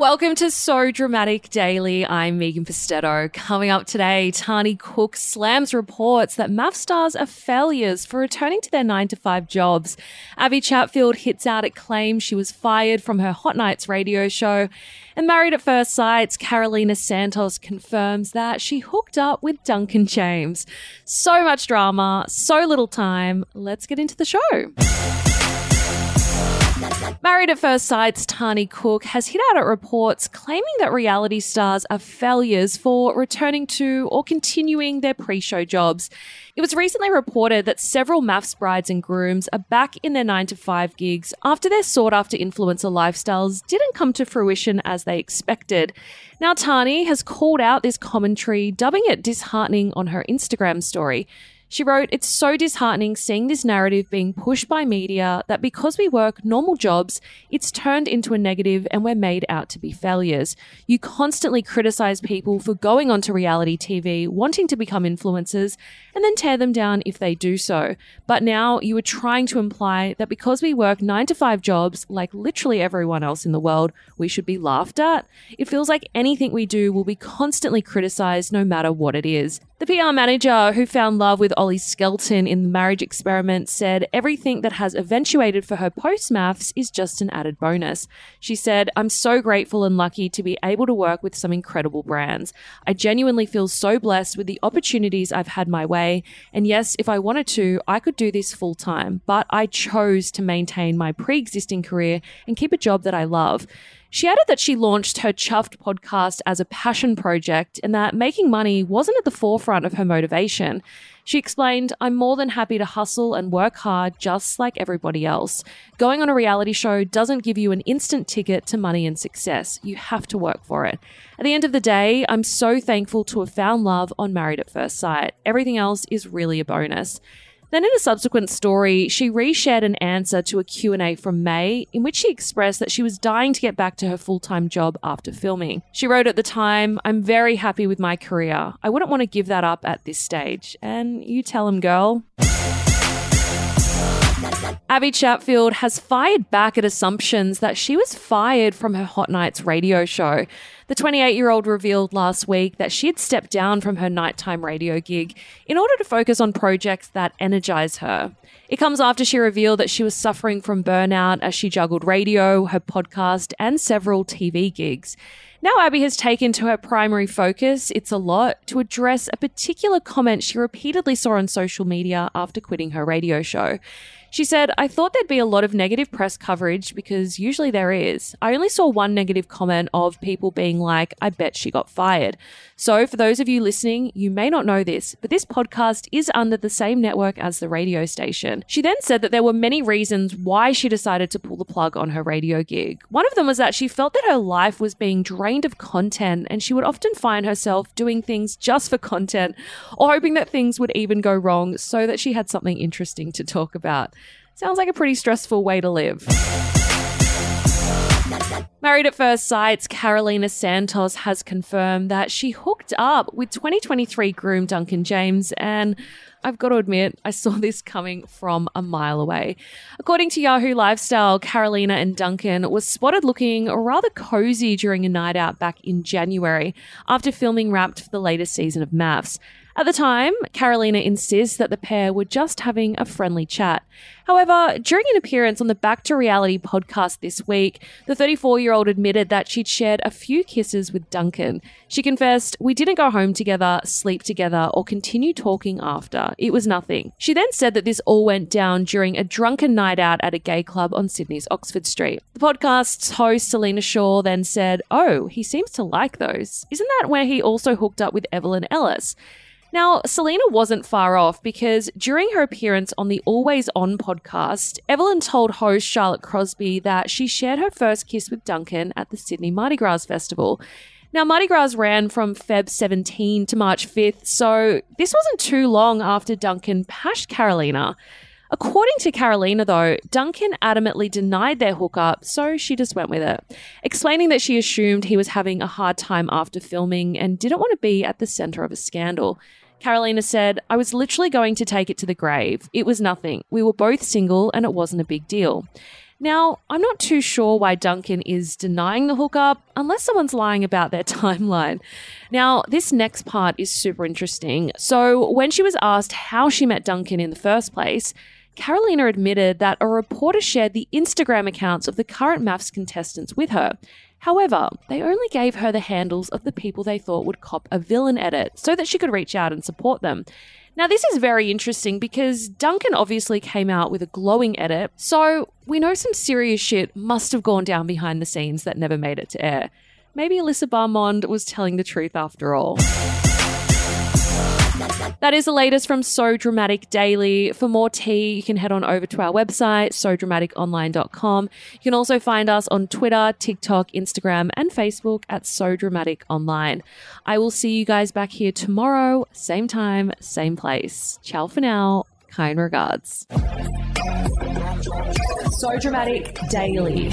Welcome to So Dramatic Daily. I'm Megan Pustetto. Coming up today, Tahnee Cook slams reports that MAFS stars are failures for returning to their 9 to 5 jobs. Abbie Chatfield hits out at claims she was fired from her Hot Nights radio show. And Married at First Sight's Carolina Santos confirms that she hooked up with Duncan James. So much drama, so little time. Let's get into the show. Married at First Sight's Tahnee Cook has hit out at reports claiming that reality stars are failures for returning to or continuing their pre show jobs. It was recently reported that several MAFS brides and grooms are back in their 9 to 5 gigs after their sought after influencer lifestyles didn't come to fruition as they expected. Now, Tahnee has called out this commentary, dubbing it disheartening on her Instagram story. She wrote, It's so disheartening seeing this narrative being pushed by media that because we work normal jobs, it's turned into a negative and we're made out to be failures. You constantly criticize people for going onto reality TV, wanting to become influencers, and then tear them down if they do so. But now you are trying to imply that because we work nine to five jobs, like literally everyone else in the world, we should be laughed at. It feels like anything we do will be constantly criticized no matter what it is. The PR manager who found love with Ollie Skelton in the marriage experiment said everything that has eventuated for her post MAFS is just an added bonus. She said, I'm so grateful and lucky to be able to work with some incredible brands. I genuinely feel so blessed with the opportunities I've had my way. And yes, if I wanted to, I could do this full time, but I chose to maintain my pre existing career and keep a job that I love. She added that she launched her Chuffed podcast as a passion project and that making money wasn't at the forefront of her motivation. She explained, I'm more than happy to hustle and work hard just like everybody else. Going on a reality show doesn't give you an instant ticket to money and success. You have to work for it. At the end of the day, I'm so thankful to have found love on Married at First Sight. Everything else is really a bonus. Then in a subsequent story, she reshared an answer to a Q&A from May in which she expressed that she was dying to get back to her full-time job after filming. She wrote at the time, "I'm very happy with my career. I wouldn't want to give that up at this stage." And you tell him, girl. Abbie Chatfield has fired back at assumptions that she was fired from her Hot Nights radio show. The 28 year old revealed last week that she had stepped down from her nighttime radio gig in order to focus on projects that energize her. It comes after she revealed that she was suffering from burnout as she juggled radio, her podcast, and several TV gigs. Now, Abbie has taken to her primary focus, It's a Lot, to address a particular comment she repeatedly saw on social media after quitting her radio show. She said, I thought there'd be a lot of negative press coverage because usually there is. I only saw one negative comment of people being like, I bet she got fired. So, for those of you listening, you may not know this, but this podcast is under the same network as the radio station. She then said that there were many reasons why she decided to pull the plug on her radio gig. One of them was that she felt that her life was being drained of content and she would often find herself doing things just for content or hoping that things would even go wrong so that she had something interesting to talk about. Sounds like a pretty stressful way to live. Married at First Sight's Carolina Santos has confirmed that she hooked up with 2023 groom Duncan James, and I've got to admit, I saw this coming from a mile away. According to Yahoo Lifestyle, Carolina and Duncan were spotted looking rather cozy during a night out back in January after filming Wrapped for the latest season of MAFS. At the time, Carolina insists that the pair were just having a friendly chat. However, during an appearance on the Back to Reality podcast this week, the 34 year old admitted that she'd shared a few kisses with Duncan. She confessed, We didn't go home together, sleep together, or continue talking after. It was nothing. She then said that this all went down during a drunken night out at a gay club on Sydney's Oxford Street. The podcast's host, Selena Shaw, then said, Oh, he seems to like those. Isn't that where he also hooked up with Evelyn Ellis? Now, Selena wasn't far off because during her appearance on the Always On podcast, Evelyn told host Charlotte Crosby that she shared her first kiss with Duncan at the Sydney Mardi Gras Festival. Now, Mardi Gras ran from Feb 17 to March 5th, so this wasn't too long after Duncan pashed Carolina. According to Carolina, though, Duncan adamantly denied their hookup, so she just went with it, explaining that she assumed he was having a hard time after filming and didn't want to be at the center of a scandal. Carolina said, I was literally going to take it to the grave. It was nothing. We were both single and it wasn't a big deal. Now, I'm not too sure why Duncan is denying the hookup, unless someone's lying about their timeline. Now, this next part is super interesting. So, when she was asked how she met Duncan in the first place, Carolina admitted that a reporter shared the Instagram accounts of the current MAFS contestants with her. However, they only gave her the handles of the people they thought would cop a villain edit so that she could reach out and support them. Now, this is very interesting because Duncan obviously came out with a glowing edit, so we know some serious shit must have gone down behind the scenes that never made it to air. Maybe Alyssa Barmonde was telling the truth after all. That is the latest from So Dramatic Daily. For more tea, you can head on over to our website, sodramaticonline.com. You can also find us on Twitter, TikTok, Instagram, and Facebook at So Dramatic Online. I will see you guys back here tomorrow, same time, same place. Ciao for now. Kind regards. So Dramatic Daily.